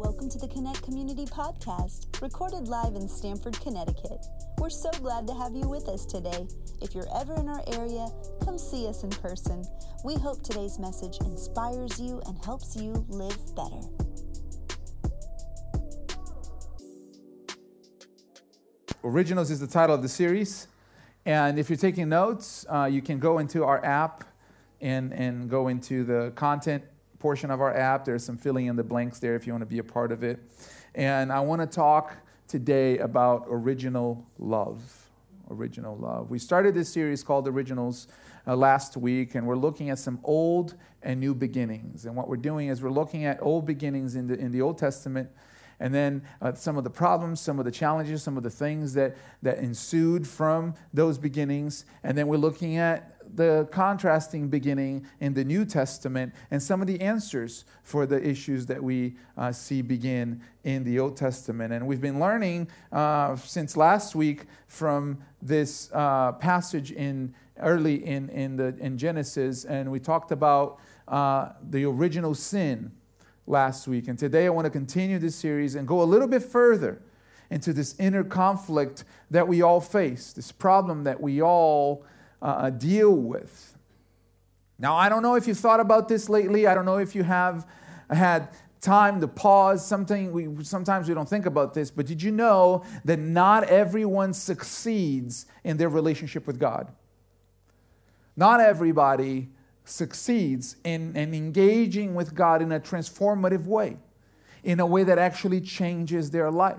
Welcome to the Connect Community Podcast, recorded live in Stamford, Connecticut. We're so glad to have you with us today. If you're ever in our area, come see us in person. We hope today's message inspires you and helps you live better. Originals is the title of the series. And if you're taking notes, uh, you can go into our app and, and go into the content portion of our app. There's some filling in the blanks there if you want to be a part of it. And I want to talk today about original love. Original love. We started this series called Originals uh, last week, and we're looking at some old and new beginnings. And what we're doing is we're looking at old beginnings in the, in the Old Testament and then uh, some of the problems, some of the challenges, some of the things that, that ensued from those beginnings. And then we're looking at the contrasting beginning in the New Testament and some of the answers for the issues that we uh, see begin in the Old Testament. And we've been learning uh, since last week from this uh, passage in early in, in, the, in Genesis, and we talked about uh, the original sin last week. And today I want to continue this series and go a little bit further into this inner conflict that we all face, this problem that we all uh, uh, deal with. Now, I don't know if you've thought about this lately. I don't know if you have had time to pause. Something we, sometimes we don't think about this, but did you know that not everyone succeeds in their relationship with God? Not everybody succeeds in, in engaging with God in a transformative way, in a way that actually changes their life.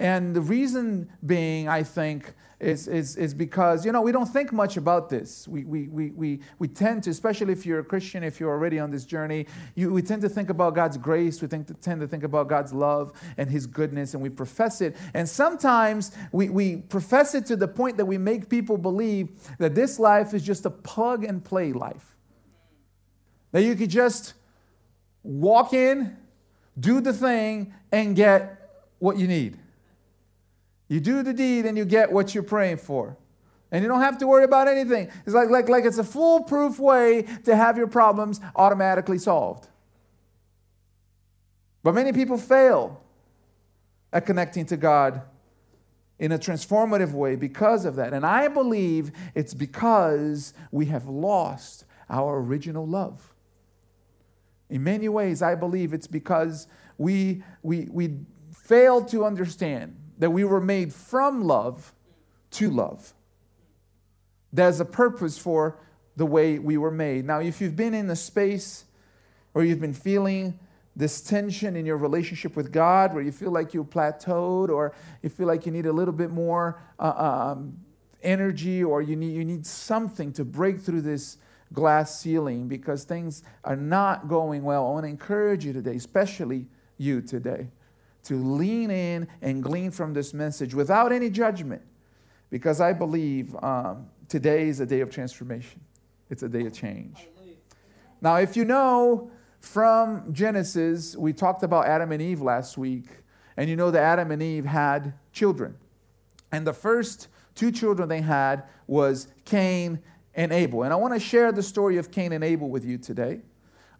And the reason being, I think, is, is, is because, you know, we don't think much about this. We, we, we, we, we tend to, especially if you're a Christian, if you're already on this journey, you, we tend to think about God's grace. We think to, tend to think about God's love and His goodness, and we profess it. And sometimes we, we profess it to the point that we make people believe that this life is just a plug and play life. That you could just walk in, do the thing, and get what you need. You do the deed and you get what you're praying for. And you don't have to worry about anything. It's like, like, like it's a foolproof way to have your problems automatically solved. But many people fail at connecting to God in a transformative way because of that. And I believe it's because we have lost our original love. In many ways, I believe it's because we, we, we fail to understand that we were made from love to love. There's a purpose for the way we were made. Now, if you've been in a space or you've been feeling this tension in your relationship with God, where you feel like you plateaued, or you feel like you need a little bit more uh, um, energy, or you need, you need something to break through this glass ceiling because things are not going well, I want to encourage you today, especially you today, to lean in and glean from this message without any judgment because I believe um, today is a day of transformation. It's a day of change. Now, if you know from Genesis, we talked about Adam and Eve last week, and you know that Adam and Eve had children. And the first two children they had was Cain and Abel. And I want to share the story of Cain and Abel with you today.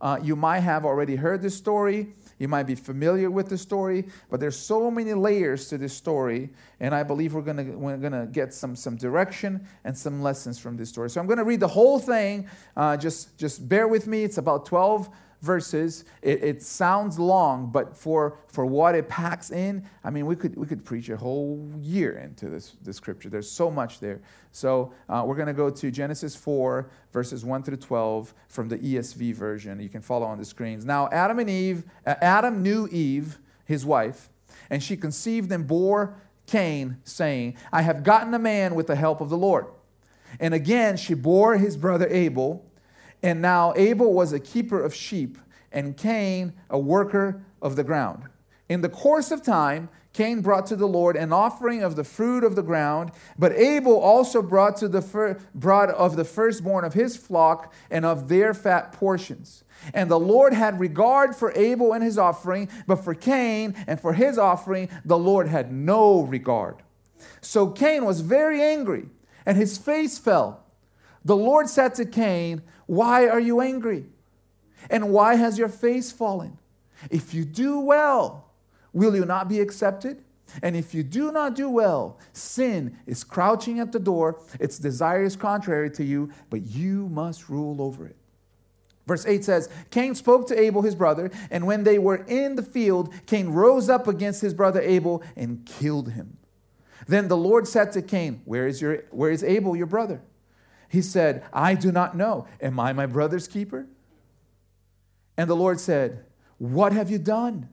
Uh, you might have already heard this story. You might be familiar with the story, but there's so many layers to this story, and I believe we're gonna we're gonna get some some direction and some lessons from this story. So I'm gonna read the whole thing. Uh, just just bear with me. It's about 12 verses. It, it, sounds long, but for, for what it packs in, I mean, we could, we could preach a whole year into this, this scripture. There's so much there. So uh, we're going to go to Genesis 4, verses 1 through 12 from the ESV version. You can follow on the screens. Now, Adam and Eve, uh, Adam knew Eve, his wife, and she conceived and bore Cain, saying, I have gotten a man with the help of the Lord. And again, she bore his brother Abel. And now Abel was a keeper of sheep, and Cain a worker of the ground. In the course of time, Cain brought to the Lord an offering of the fruit of the ground, but Abel also brought to the fir- brought of the firstborn of his flock and of their fat portions. And the Lord had regard for Abel and his offering, but for Cain and for his offering, the Lord had no regard. So Cain was very angry, and his face fell. The Lord said to Cain, why are you angry? And why has your face fallen? If you do well, will you not be accepted? And if you do not do well, sin is crouching at the door. Its desire is contrary to you, but you must rule over it. Verse 8 says, Cain spoke to Abel, his brother, and when they were in the field, Cain rose up against his brother Abel and killed him. Then the Lord said to Cain, Where is, your, where is Abel, your brother? He said, I do not know. Am I my brother's keeper? And the Lord said, What have you done?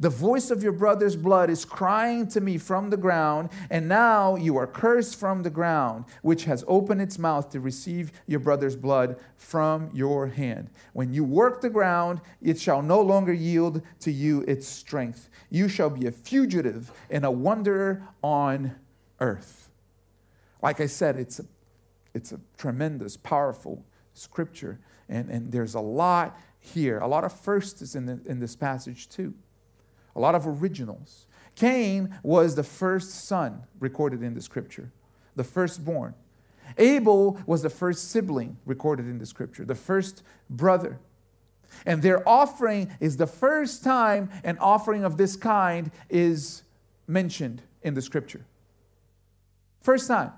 The voice of your brother's blood is crying to me from the ground, and now you are cursed from the ground, which has opened its mouth to receive your brother's blood from your hand. When you work the ground, it shall no longer yield to you its strength. You shall be a fugitive and a wanderer on earth. Like I said, it's a, it's a tremendous, powerful scripture, and, and there's a lot here, a lot of firsts in, the, in this passage, too a lot of originals. Cain was the first son recorded in the scripture, the firstborn. Abel was the first sibling recorded in the scripture, the first brother. And their offering is the first time an offering of this kind is mentioned in the scripture. First time.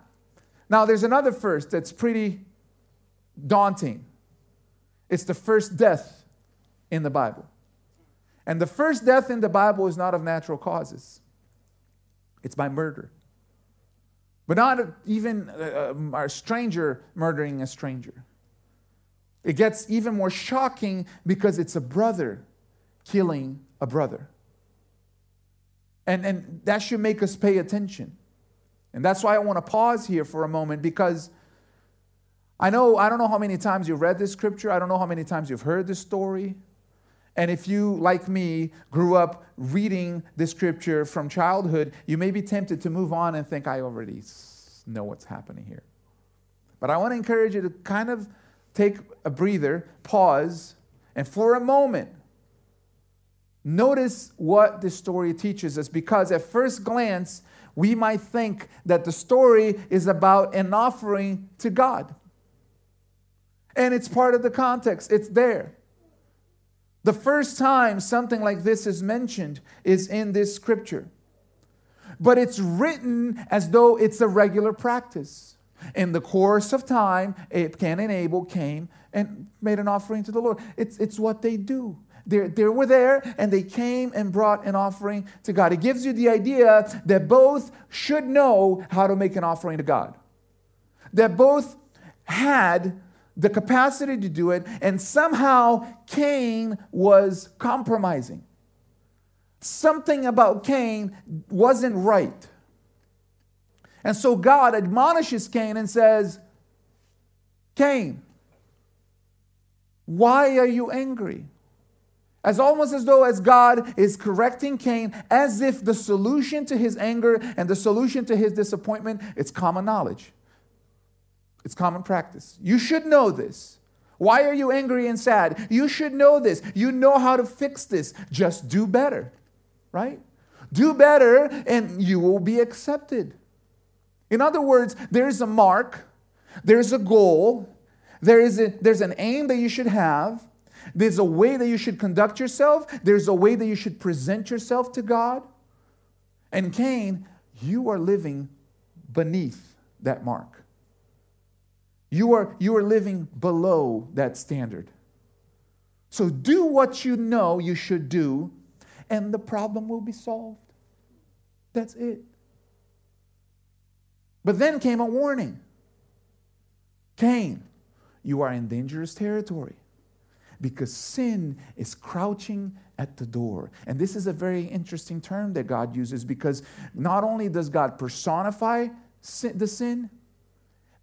Now, there's another first that's pretty daunting. It's the first death in the Bible. And the first death in the Bible is not of natural causes, it's by murder. But not even a, a stranger murdering a stranger. It gets even more shocking because it's a brother killing a brother. And, and that should make us pay attention. And that's why I want to pause here for a moment because I know, I don't know how many times you've read this scripture, I don't know how many times you've heard this story. And if you, like me, grew up reading the scripture from childhood, you may be tempted to move on and think, I already know what's happening here. But I want to encourage you to kind of take a breather, pause, and for a moment, notice what this story teaches us because at first glance, we might think that the story is about an offering to God. And it's part of the context, it's there. The first time something like this is mentioned is in this scripture. But it's written as though it's a regular practice. In the course of time, Cain and Abel came and made an offering to the Lord. It's, it's what they do. They're, they were there and they came and brought an offering to God. It gives you the idea that both should know how to make an offering to God, that both had the capacity to do it, and somehow Cain was compromising. Something about Cain wasn't right. And so God admonishes Cain and says, Cain, why are you angry? As almost as though as God is correcting Cain, as if the solution to his anger and the solution to his disappointment, it's common knowledge. It's common practice. You should know this. Why are you angry and sad? You should know this. You know how to fix this. Just do better, right? Do better and you will be accepted. In other words, there's a mark, there's a goal, there is a, there's an aim that you should have, there's a way that you should conduct yourself, there's a way that you should present yourself to God. And Cain, you are living beneath that mark. You are, you are living below that standard. So do what you know you should do, and the problem will be solved. That's it. But then came a warning Cain, you are in dangerous territory because sin is crouching at the door. And this is a very interesting term that God uses because not only does God personify sin, the sin,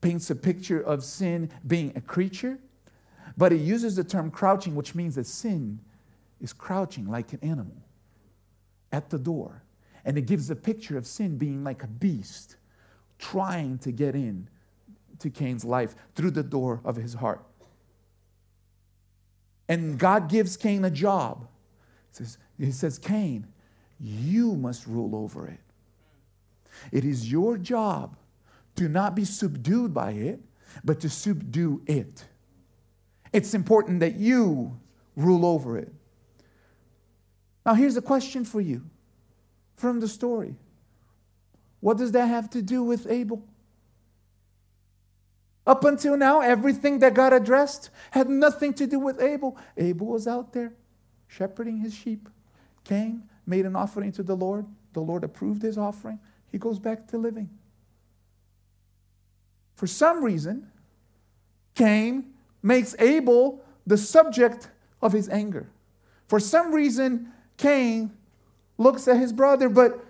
paints a picture of sin being a creature, but it uses the term crouching, which means that sin is crouching like an animal at the door. And it gives a picture of sin being like a beast trying to get in to Cain's life through the door of his heart. And God gives Cain a job. He says, Cain, you must rule over it. It is your job to not be subdued by it, but to subdue it. It's important that you rule over it. Now, here's a question for you from the story What does that have to do with Abel? Up until now, everything that God addressed had nothing to do with Abel. Abel was out there shepherding his sheep. Cain made an offering to the Lord. The Lord approved his offering. He goes back to living. For some reason, Cain makes Abel the subject of his anger. For some reason, Cain looks at his brother, but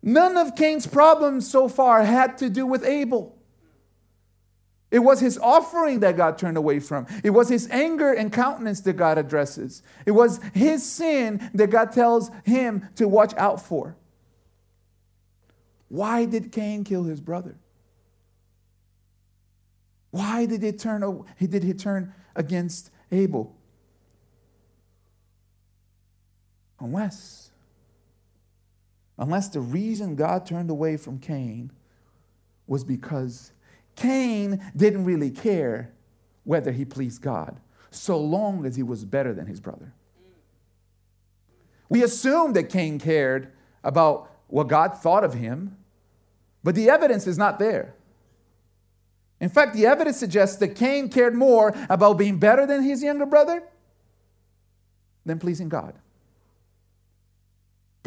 none of Cain's problems so far had to do with Abel. It was his offering that God turned away from. It was his anger and countenance that God addresses. It was his sin that God tells him to watch out for. Why did Cain kill his brother? Why did he turn, did he turn against Abel? Unless, unless the reason God turned away from Cain was because Cain didn't really care whether he pleased God, so long as he was better than his brother. We assume that Cain cared about what God thought of him, but the evidence is not there. In fact, the evidence suggests that Cain cared more about being better than his younger brother than pleasing God.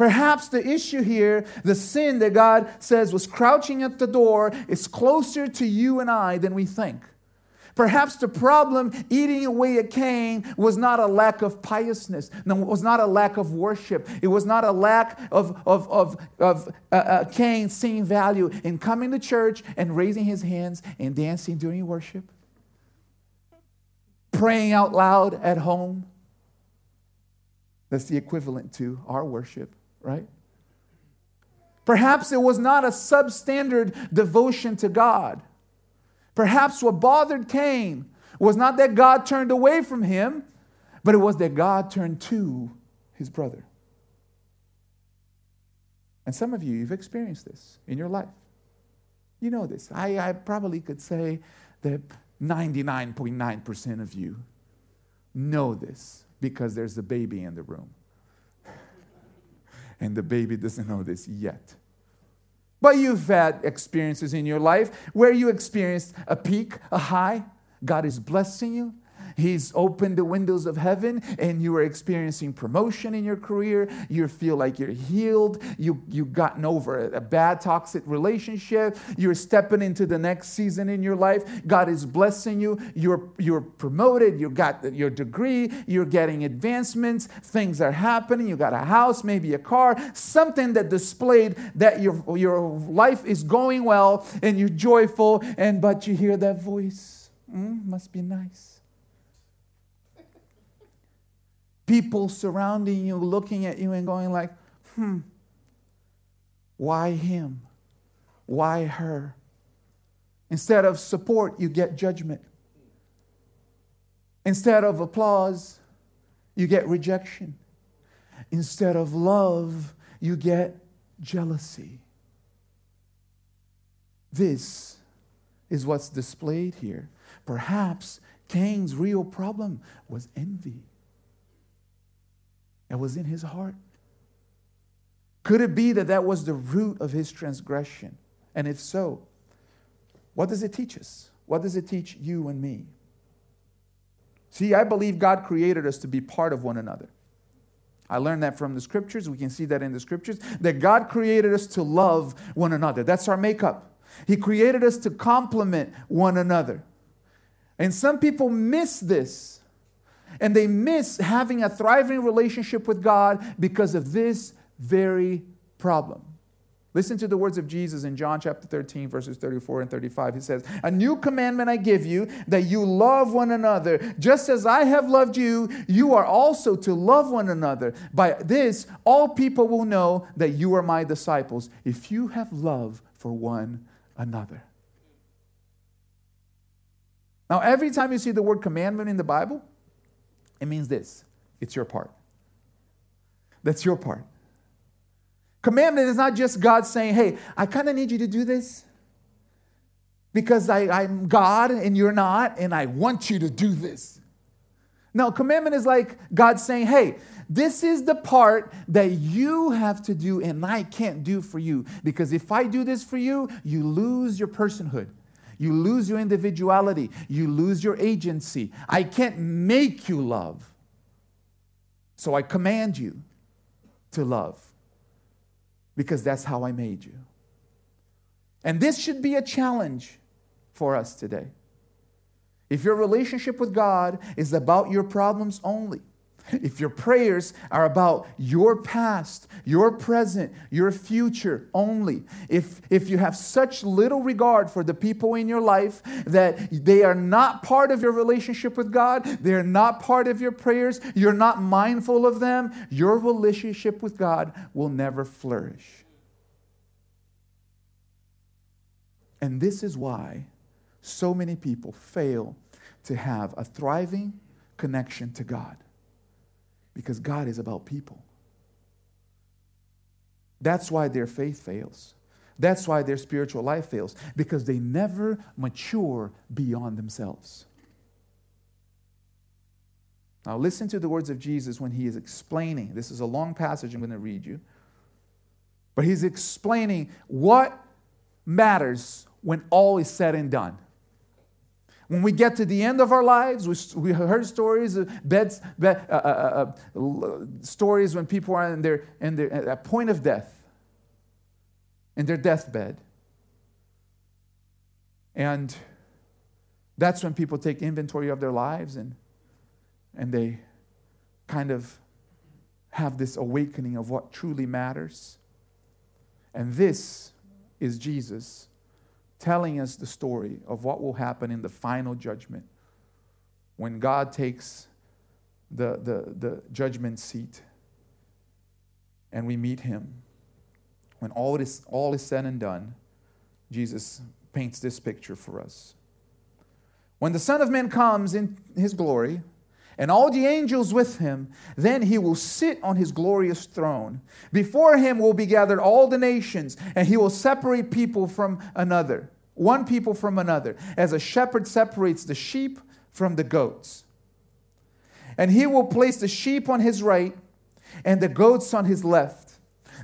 Perhaps the issue here, the sin that God says was crouching at the door, is closer to you and I than we think. Perhaps the problem eating away at Cain was not a lack of piousness, no, it was not a lack of worship. It was not a lack of, of, of, of uh, uh, Cain seeing value in coming to church and raising his hands and dancing during worship, praying out loud at home. That's the equivalent to our worship right? Perhaps it was not a substandard devotion to God. Perhaps what bothered Cain was not that God turned away from him, but it was that God turned to his brother. And some of you, you've experienced this in your life. You know this. I, I probably could say that 99.9% of you know this because there's a baby in the room and the baby doesn't know this yet. But you've had experiences in your life where you experienced a peak, a high. God is blessing you. He's opened the windows of heaven and you are experiencing promotion in your career. You feel like you're healed. You, you've gotten over a, bad toxic relationship. You're stepping into the next season in your life. God is blessing you. You're, you're promoted. You got your degree. You're getting advancements. Things are happening. You got a house, maybe a car, something that displayed that your, your life is going well and you're joyful. And but you hear that voice. Mm, must be nice people surrounding you, looking at you and going like, hmm, why him? Why her? Instead of support, you get judgment. Instead of applause, you get rejection. Instead of love, you get jealousy. This is what's displayed here. Perhaps Cain's real problem was envy that was in his heart? Could it be that that was the root of his transgression? And if so, what does it teach us? What does it teach you and me? See, I believe God created us to be part of one another. I learned that from the scriptures. We can see that in the scriptures that God created us to love one another. That's our makeup. He created us to complement one another. And some people miss this and they miss having a thriving relationship with God because of this very problem. Listen to the words of Jesus in John chapter 13, verses 34 and 35. He says, A new commandment I give you, that you love one another. Just as I have loved you, you are also to love one another. By this, all people will know that you are my disciples, if you have love for one another. Now, every time you see the word commandment in the Bible, it means this it's your part. That's your part. Commandment is not just God saying, hey, I kind of need you to do this because I, I'm God and you're not, and I want you to do this. No, commandment is like God saying, hey, This is the part that you have to do and I can't do for you. Because if I do this for you, you lose your personhood. You lose your individuality. You lose your agency. I can't make you love. So I command you to love because that's how I made you. And this should be a challenge for us today. If your relationship with God is about your problems only, if your prayers are about your past, your present, your future only, if, if you have such little regard for the people in your life that they are not part of your relationship with God, they're not part of your prayers, you're not mindful of them, your relationship with God will never flourish. And this is why so many people fail to have a thriving connection to God because God is about people. That's why their faith fails. That's why their spiritual life fails because they never mature beyond themselves. Now, listen to the words of Jesus when he is explaining. This is a long passage I'm going to read you. But he's explaining what matters when all is said and done. When we get to the end of our lives, we, we heard stories beds, bed, uh, uh, uh, uh, stories when people are in their, in their, at point of death, in their deathbed. And that's when people take inventory of their lives and, and they kind of have this awakening of what truly matters. And this is Jesus telling us the story of what will happen in the final judgment when God takes the, the, the judgment seat and we meet him. When all is, all is said and done, Jesus paints this picture for us. When the Son of Man comes in his glory, and all the angels with him. Then he will sit on his glorious throne. Before him will be gathered all the nations, and he will separate people from another, one people from another, as a shepherd separates the sheep from the goats. And he will place the sheep on his right and the goats on his left.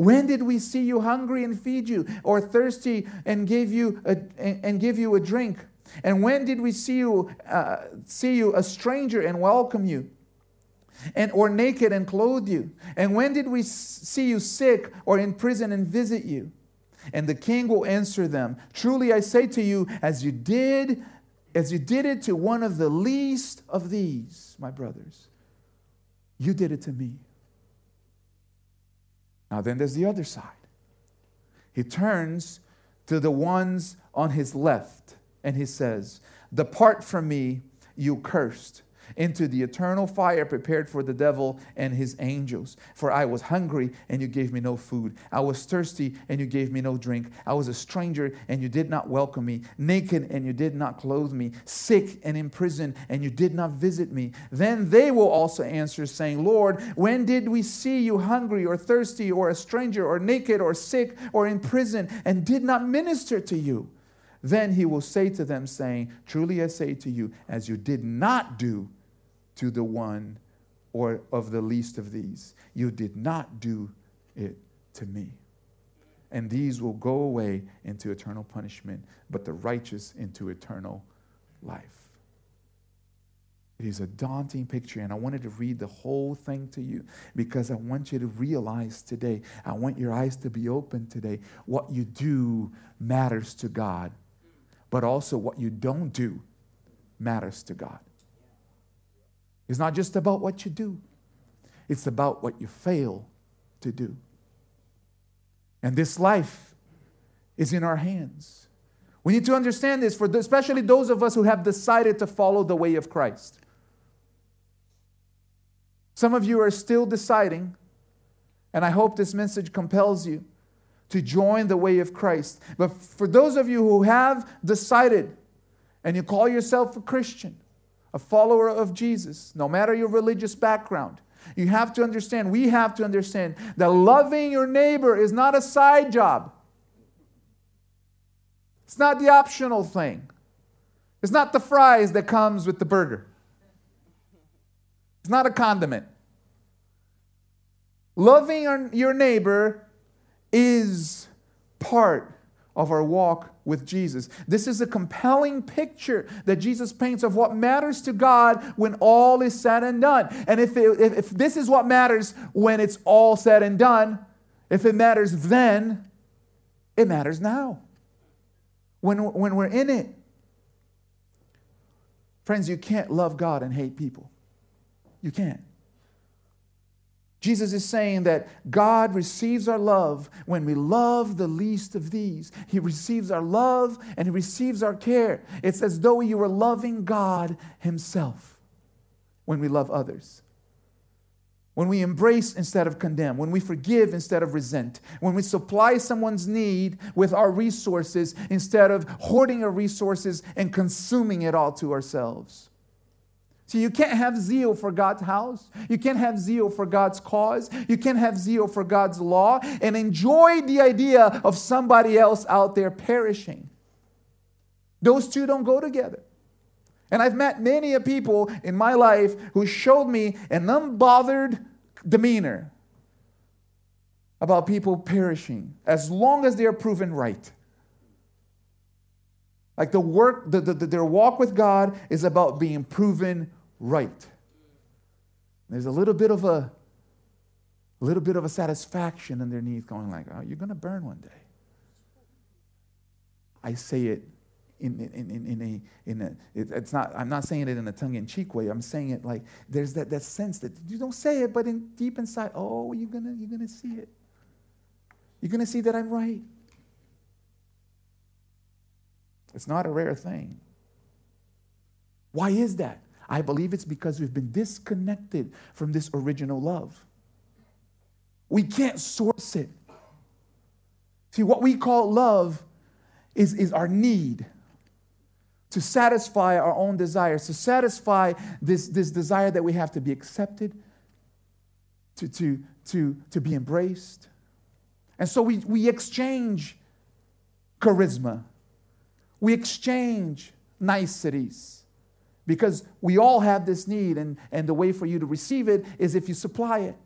when did we see you hungry and feed you, or thirsty and give you a, and give you a drink? And when did we see you uh, see you a stranger and welcome you? And or naked and clothe you? And when did we see you sick or in prison and visit you? And the king will answer them, Truly I say to you, as you did, as you did it to one of the least of these, my brothers, you did it to me. Now, then there's the other side. He turns to the ones on his left and he says, Depart from me, you cursed into the eternal fire prepared for the devil and his angels. For I was hungry, and you gave me no food. I was thirsty, and you gave me no drink. I was a stranger, and you did not welcome me. Naked, and you did not clothe me. Sick and in prison, and you did not visit me. Then they will also answer, saying, Lord, when did we see you hungry, or thirsty, or a stranger, or naked, or sick, or in prison, and did not minister to you? Then he will say to them, saying, Truly I say to you, as you did not do to the one or of the least of these. You did not do it to me. And these will go away into eternal punishment, but the righteous into eternal life. It is a daunting picture, and I wanted to read the whole thing to you because I want you to realize today, I want your eyes to be open today. What you do matters to God, but also what you don't do matters to God. It's not just about what you do, it's about what you fail to do. And this life is in our hands. We need to understand this for the, especially those of us who have decided to follow the way of Christ. Some of you are still deciding, and I hope this message compels you to join the way of Christ. But for those of you who have decided and you call yourself a Christian, a follower of Jesus, no matter your religious background, you have to understand, we have to understand that loving your neighbor is not a side job. It's not the optional thing. It's not the fries that comes with the burger. It's not a condiment. Loving your neighbor is part of our walk with Jesus. This is a compelling picture that Jesus paints of what matters to God when all is said and done. And if, it, if, if this is what matters when it's all said and done, if it matters then, it matters now. When, when we're in it. Friends, you can't love God and hate people. You can't. Jesus is saying that God receives our love when we love the least of these. He receives our love and He receives our care. It's as though you were loving God Himself when we love others. When we embrace instead of condemn, when we forgive instead of resent, when we supply someone's need with our resources instead of hoarding our resources and consuming it all to ourselves. See, you can't have zeal for God's house. You can't have zeal for God's cause. You can't have zeal for God's law and enjoy the idea of somebody else out there perishing. Those two don't go together. And I've met many people in my life who showed me an unbothered demeanor about people perishing as long as they are proven right. Like the work, the, the, their walk with God is about being proven right. There's a little bit of a, a little bit of a satisfaction underneath going like, oh, you're going to burn one day. I say it in, in, in, in a, in a it, it's not, I'm not saying it in a tongue-in-cheek way. I'm saying it like there's that, that sense that you don't say it, but in, deep inside, oh, you're going to you're gonna see it. You're going to see that I'm right. It's not a rare thing. Why is that? I believe it's because we've been disconnected from this original love. We can't source it. See, what we call love is, is our need to satisfy our own desires, to satisfy this, this desire that we have to be accepted, to, to, to, to be embraced. And so we, we exchange charisma, we exchange niceties because we all have this need, and, and the way for you to receive it is if you supply it.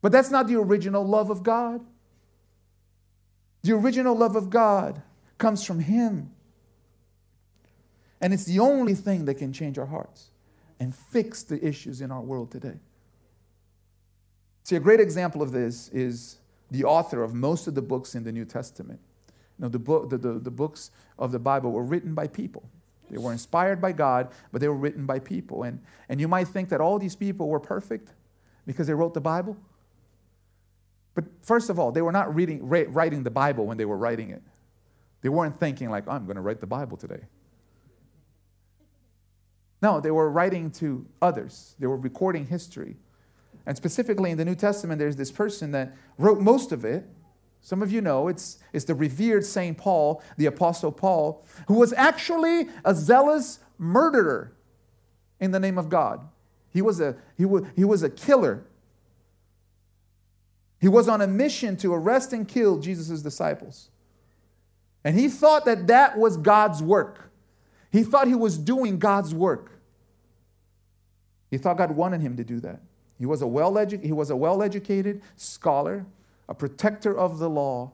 But that's not the original love of God. The original love of God comes from Him. And it's the only thing that can change our hearts and fix the issues in our world today. See, a great example of this is the author of most of the books in the New Testament. You know, the, book, the, the, the books of the Bible were written by people. They were inspired by God, but they were written by people. And, and you might think that all these people were perfect because they wrote the Bible. But first of all, they were not reading, writing the Bible when they were writing it. They weren't thinking, like, I'm going to write the Bible today. No, they were writing to others, they were recording history. And specifically in the New Testament, there's this person that wrote most of it, some of you know it's, it's the revered St. Paul, the Apostle Paul, who was actually a zealous murderer in the name of God. He was a, he was, he was a killer. He was on a mission to arrest and kill Jesus' disciples. And he thought that that was God's work. He thought he was doing God's work. He thought God wanted him to do that. He was a well he was a well-educated scholar a protector of the law.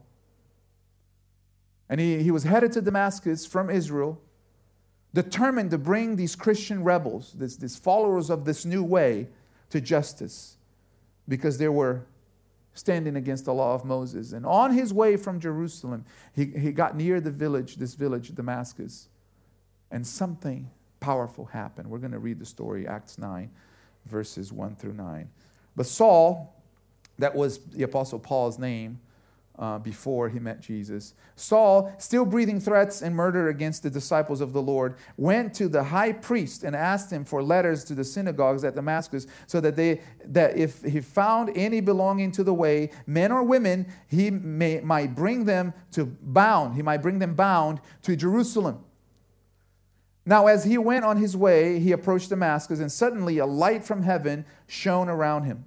And he, he was headed to Damascus from Israel, determined to bring these Christian rebels, this, these followers of this new way, to justice because they were standing against the law of Moses. And on his way from Jerusalem, he, he got near the village, this village, Damascus, and something powerful happened. We're going to read the story, Acts 9, verses 1 through 9. But Saul, that was the Apostle Paul's name, uh, before he met Jesus. Saul, still breathing threats and murder against the disciples of the Lord, went to the high priest and asked him for letters to the synagogues at Damascus so that they that if he found any belonging to the way, men or women, he may, might bring them to bound, he might bring them bound to Jerusalem. Now, as he went on his way, he approached Damascus, and suddenly a light from heaven shone around him.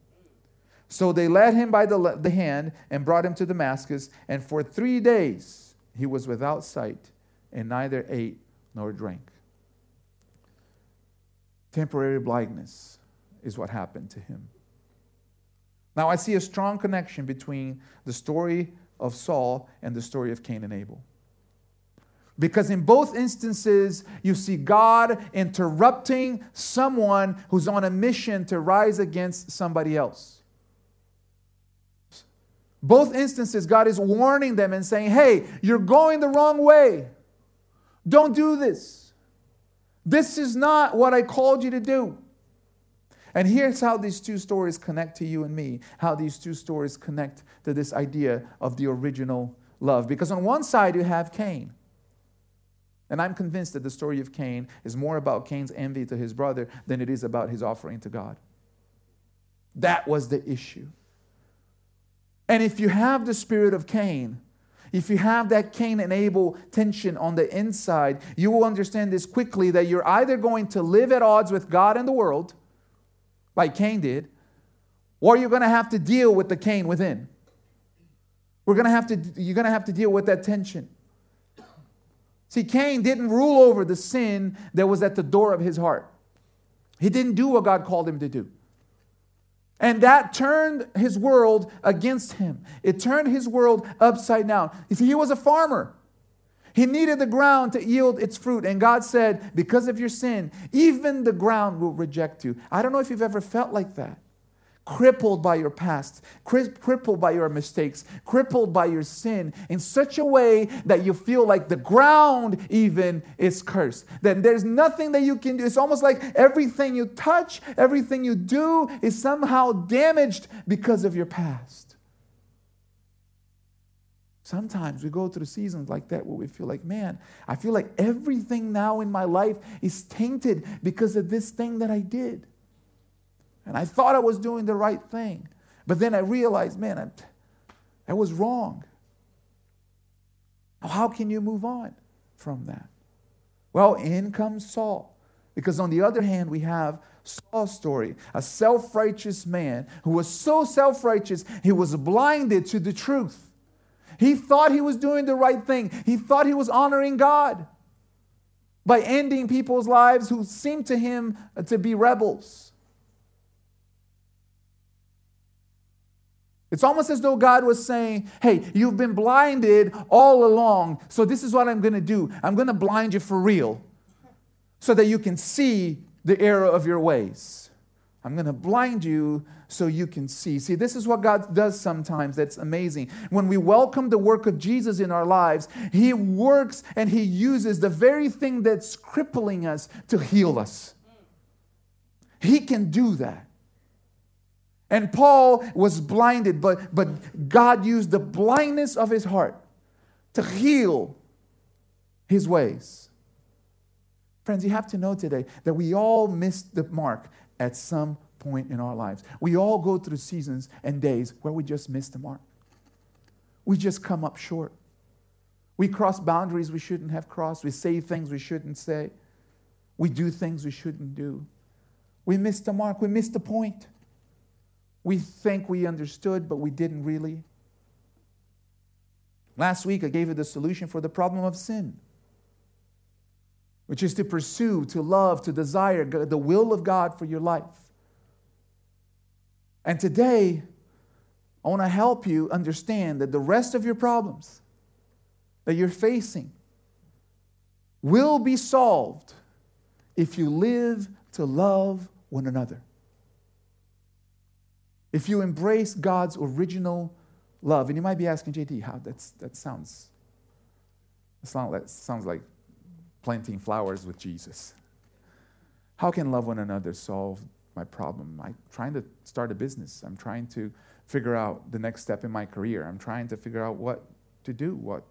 So they led him by the, the hand and brought him to Damascus, and for three days he was without sight and neither ate nor drank. Temporary blindness is what happened to him. Now, I see a strong connection between the story of Saul and the story of Cain and Abel. Because in both instances, you see God interrupting someone who's on a mission to rise against somebody else. Both instances, God is warning them and saying, hey, you're going the wrong way. Don't do this. This is not what I called you to do. And here's how these two stories connect to you and me, how these two stories connect to this idea of the original love. Because on one side, you have Cain. And I'm convinced that the story of Cain is more about Cain's envy to his brother than it is about his offering to God. That was the issue. And if you have the spirit of Cain, if you have that Cain and Abel tension on the inside, you will understand this quickly that you're either going to live at odds with God and the world, like Cain did, or you're going to have to deal with the Cain within. We're going to have to, you're going to have to deal with that tension. See, Cain didn't rule over the sin that was at the door of his heart. He didn't do what God called him to do. And that turned his world against him. It turned his world upside down. You see, he was a farmer. He needed the ground to yield its fruit. And God said, Because of your sin, even the ground will reject you. I don't know if you've ever felt like that crippled by your past, crippled by your mistakes, crippled by your sin in such a way that you feel like the ground even is cursed. That there's nothing that you can do. It's almost like everything you touch, everything you do is somehow damaged because of your past. Sometimes we go through seasons like that where we feel like, man, I feel like everything now in my life is tainted because of this thing that I did. And I thought I was doing the right thing. But then I realized, man, I, I was wrong. How can you move on from that? Well, in comes Saul. Because on the other hand, we have Saul's story, a self righteous man who was so self righteous, he was blinded to the truth. He thought he was doing the right thing, he thought he was honoring God by ending people's lives who seemed to him to be rebels. It's almost as though God was saying, Hey, you've been blinded all along, so this is what I'm going to do. I'm going to blind you for real so that you can see the error of your ways. I'm going to blind you so you can see. See, this is what God does sometimes that's amazing. When we welcome the work of Jesus in our lives, He works and He uses the very thing that's crippling us to heal us. He can do that. And Paul was blinded, but, but God used the blindness of his heart to heal his ways. Friends, you have to know today that we all miss the mark at some point in our lives. We all go through seasons and days where we just miss the mark. We just come up short. We cross boundaries we shouldn't have crossed. We say things we shouldn't say. We do things we shouldn't do. We miss the mark. We miss the point. We think we understood, but we didn't really. Last week, I gave you the solution for the problem of sin, which is to pursue, to love, to desire the will of God for your life. And today, I want to help you understand that the rest of your problems, that you're facing will be solved if you live to love one another. If you embrace God's original love, and you might be asking, JD, how that's, that sounds, that sounds like planting flowers with Jesus. How can love one another solve my problem? I'm trying to start a business. I'm trying to figure out the next step in my career. I'm trying to figure out what to do, what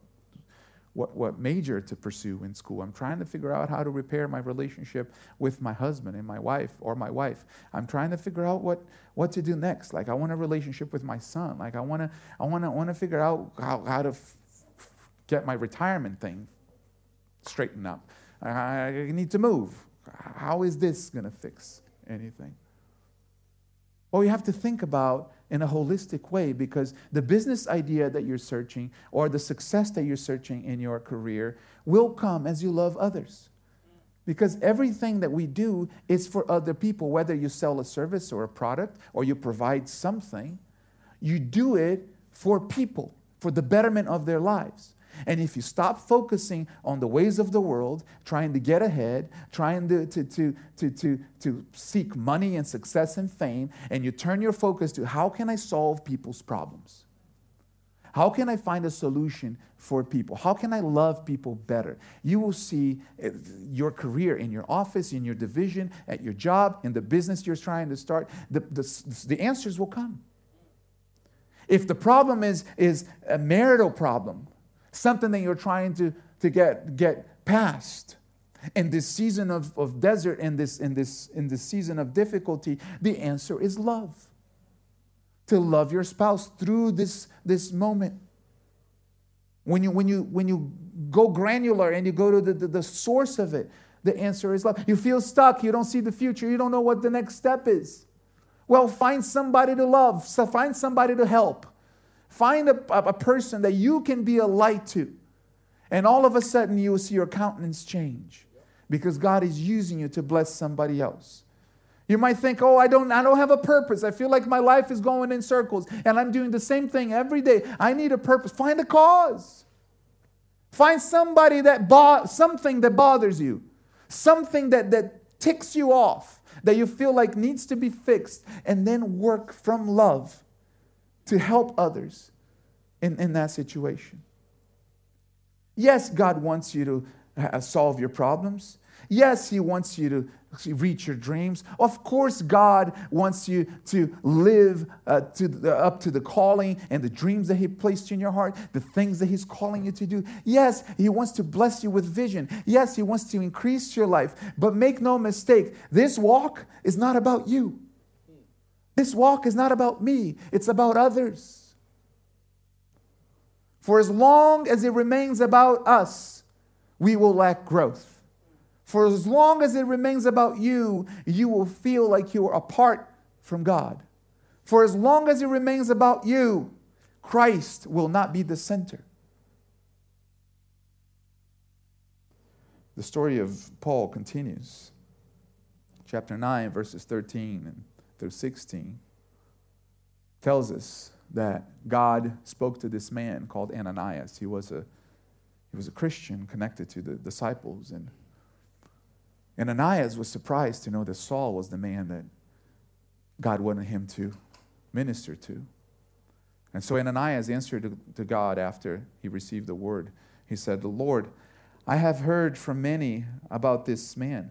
what, what major to pursue in school. I'm trying to figure out how to repair my relationship with my husband and my wife or my wife. I'm trying to figure out what, what to do next. Like I want a relationship with my son. Like I want to I want to figure out how, how to f- get my retirement thing straightened up. I, need to move. How is this going to fix anything? Well, you have to think about in a holistic way because the business idea that you're searching or the success that you're searching in your career will come as you love others. Because everything that we do is for other people, whether you sell a service or a product or you provide something, you do it for people, for the betterment of their lives. And if you stop focusing on the ways of the world, trying to get ahead, trying to, to, to, to, to, to seek money and success and fame, and you turn your focus to how can I solve people's problems? How can I find a solution for people? How can I love people better? You will see eh, your career in your office, in your division, at your job, in the business you're trying to start, the, the, the answers will come. If the problem is, is a marital problem, something that you're trying to, to get, get past. In this season of, of desert, in this, in, this, in this season of difficulty, the answer is love. To love your spouse through this, this moment. When you, when, you, when you go granular and you go to the, the, the source of it, the answer is love. You feel stuck, you don't see the future, you don't know what the next step is. Well, find somebody to love, so find somebody to help. Find a, a person that you can be a light to. And all of a sudden, you will see your countenance change because God is using you to bless somebody else. You might think, oh, I don't, I don't have a purpose. I feel like my life is going in circles and I'm doing the same thing every day. I need a purpose. Find a cause. Find somebody that bo- something that bothers you, something that, that ticks you off, that you feel like needs to be fixed, and then work from love to help others in, in that situation. Yes, God wants you to uh, solve your problems. Yes, He wants you to reach your dreams. Of course, God wants you to live uh, to the, up to the calling and the dreams that He placed in your heart, the things that He's calling you to do. Yes, He wants to bless you with vision. Yes, He wants to increase your life. But make no mistake, this walk is not about you. This walk is not about me, it's about others. For as long as it remains about us, we will lack growth. For as long as it remains about you, you will feel like you are apart from God. For as long as it remains about you, Christ will not be the center. The story of Paul continues. Chapter 9, verses 13 and through 16 tells us that God spoke to this man called Ananias. He was a, he was a Christian connected to the disciples. And Ananias was surprised to know that Saul was the man that God wanted him to minister to. And so Ananias answered to, to God after he received the word. He said, The Lord, I have heard from many about this man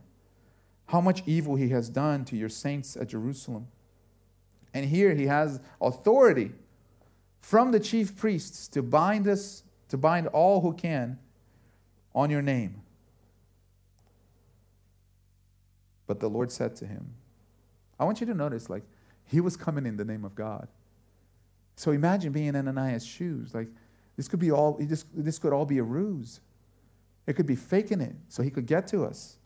how much evil he has done to your saints at Jerusalem. And here he has authority from the chief priests to bind us, to bind all who can on your name. But the Lord said to him, I want you to notice, like, he was coming in the name of God. So imagine being in Ananias' shoes. Like, this could be all, this, this could all be a ruse. It could be faking it so he could get to us.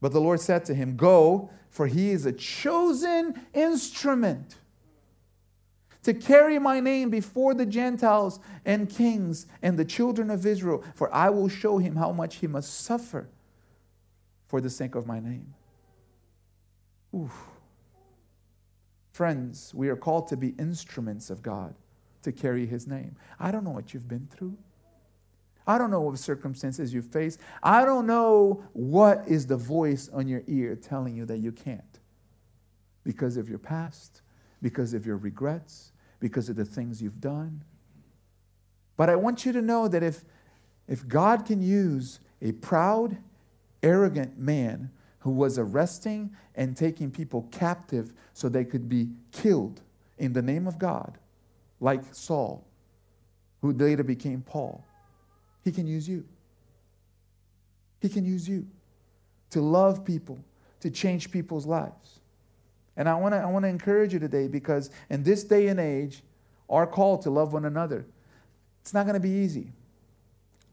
But the Lord said to him, Go, for he is a chosen instrument to carry my name before the Gentiles and kings and the children of Israel, for I will show him how much he must suffer for the sake of my name. Oof. Friends, we are called to be instruments of God to carry his name. I don't know what you've been through. I don't know what circumstances you face. I don't know what is the voice on your ear telling you that you can't because of your past, because of your regrets, because of the things you've done. But I want you to know that if, if God can use a proud, arrogant man who was arresting and taking people captive so they could be killed in the name of God, like Saul, who later became Paul, he can use you. He can use you to love people, to change people's lives. And I want to I want to encourage you today because in this day and age, our call to love one another, it's not going to be easy.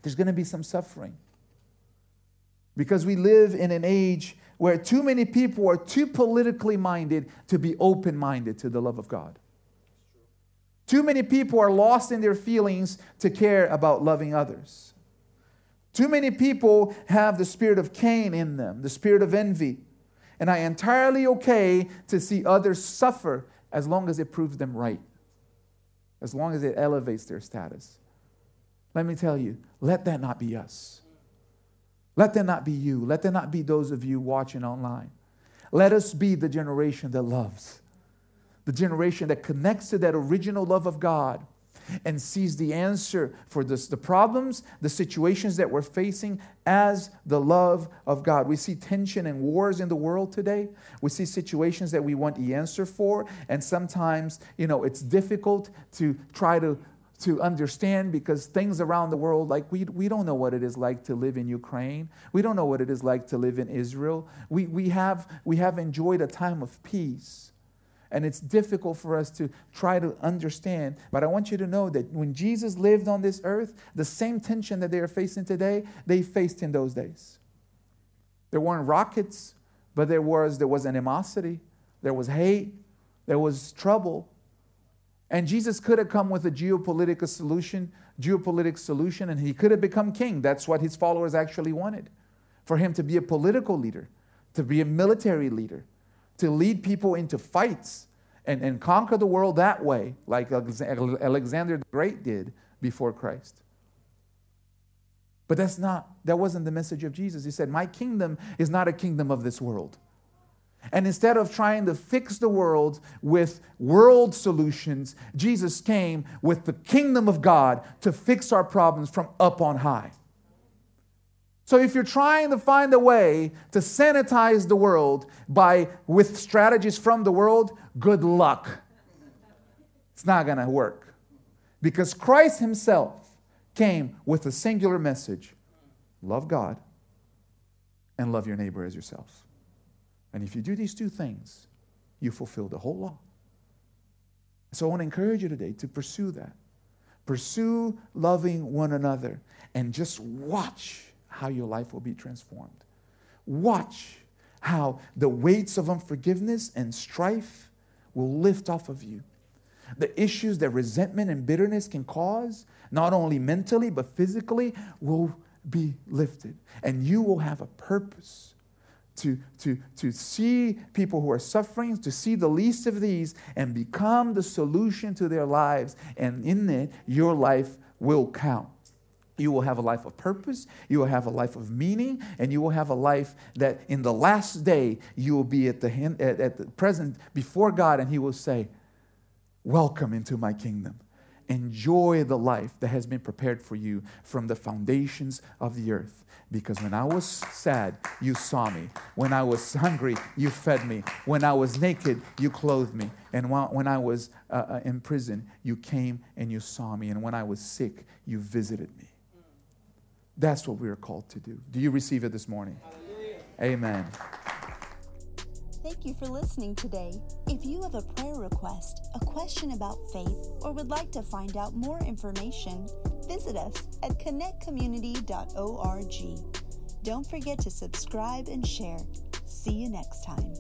There's going to be some suffering. Because we live in an age where too many people are too politically minded to be open minded to the love of God. Too many people are lost in their feelings to care about loving others. Too many people have the spirit of Cain in them, the spirit of envy, and I am entirely okay to see others suffer as long as it proves them right, as long as it elevates their status. Let me tell you, let that not be us. Let that not be you. Let that not be those of you watching online. Let us be the generation that loves, the generation that connects to that original love of God and sees the answer for this, the problems, the situations that we're facing as the love of God. We see tension and wars in the world today. We see situations that we want the answer for, and sometimes, you know, it's difficult to try to to understand because things around the world, like we, we don't know what it is like to live in Ukraine. We don't know what it is like to live in Israel. We, we, have, we have enjoyed a time of peace. And it's difficult for us to try to understand. But I want you to know that when Jesus lived on this earth, the same tension that they are facing today, they faced in those days. There weren't rockets, but there was, there was animosity, there was hate, there was trouble. And Jesus could have come with a geopolitical solution, geopolitical solution, and he could have become king. That's what his followers actually wanted. For him to be a political leader, to be a military leader to lead people into fights and, and conquer the world that way, like Alexander the Great did before Christ. But that's not, that wasn't the message of Jesus. He said, My kingdom is not a kingdom of this world. And instead of trying to fix the world with world solutions, Jesus came with the kingdom of God to fix our problems from up on high. So if you're trying to find a way to sanitize the world by with strategies from the world, good luck. It's not going to work. Because Christ himself came with a singular message. Love God and love your neighbor as yourself. And if you do these two things, you fulfill the whole law. So I want to encourage you today to pursue that. Pursue loving one another and just watch how your life will be transformed. Watch how the weights of unforgiveness and strife will lift off of you. The issues that resentment and bitterness can cause, not only mentally but physically, will be lifted. And you will have a purpose to, to, to see people who are suffering, to see the least of these, and become the solution to their lives. And in it, your life will count. You will have a life of purpose, you will have a life of meaning, and you will have a life that in the last day you will be at the, hand, at, at the present before God, and He will say, Welcome into my kingdom. Enjoy the life that has been prepared for you from the foundations of the earth. Because when I was sad, you saw me. When I was hungry, you fed me. When I was naked, you clothed me. And when I was uh, uh, in prison, you came and you saw me. And when I was sick, you visited me. That's what we are called to do. Do you receive it this morning? Hallelujah. Amen. Thank you for listening today. If you have a prayer request, a question about faith, or would like to find out more information, visit us at connectcommunity.org. Don't forget to subscribe and share. See you next time.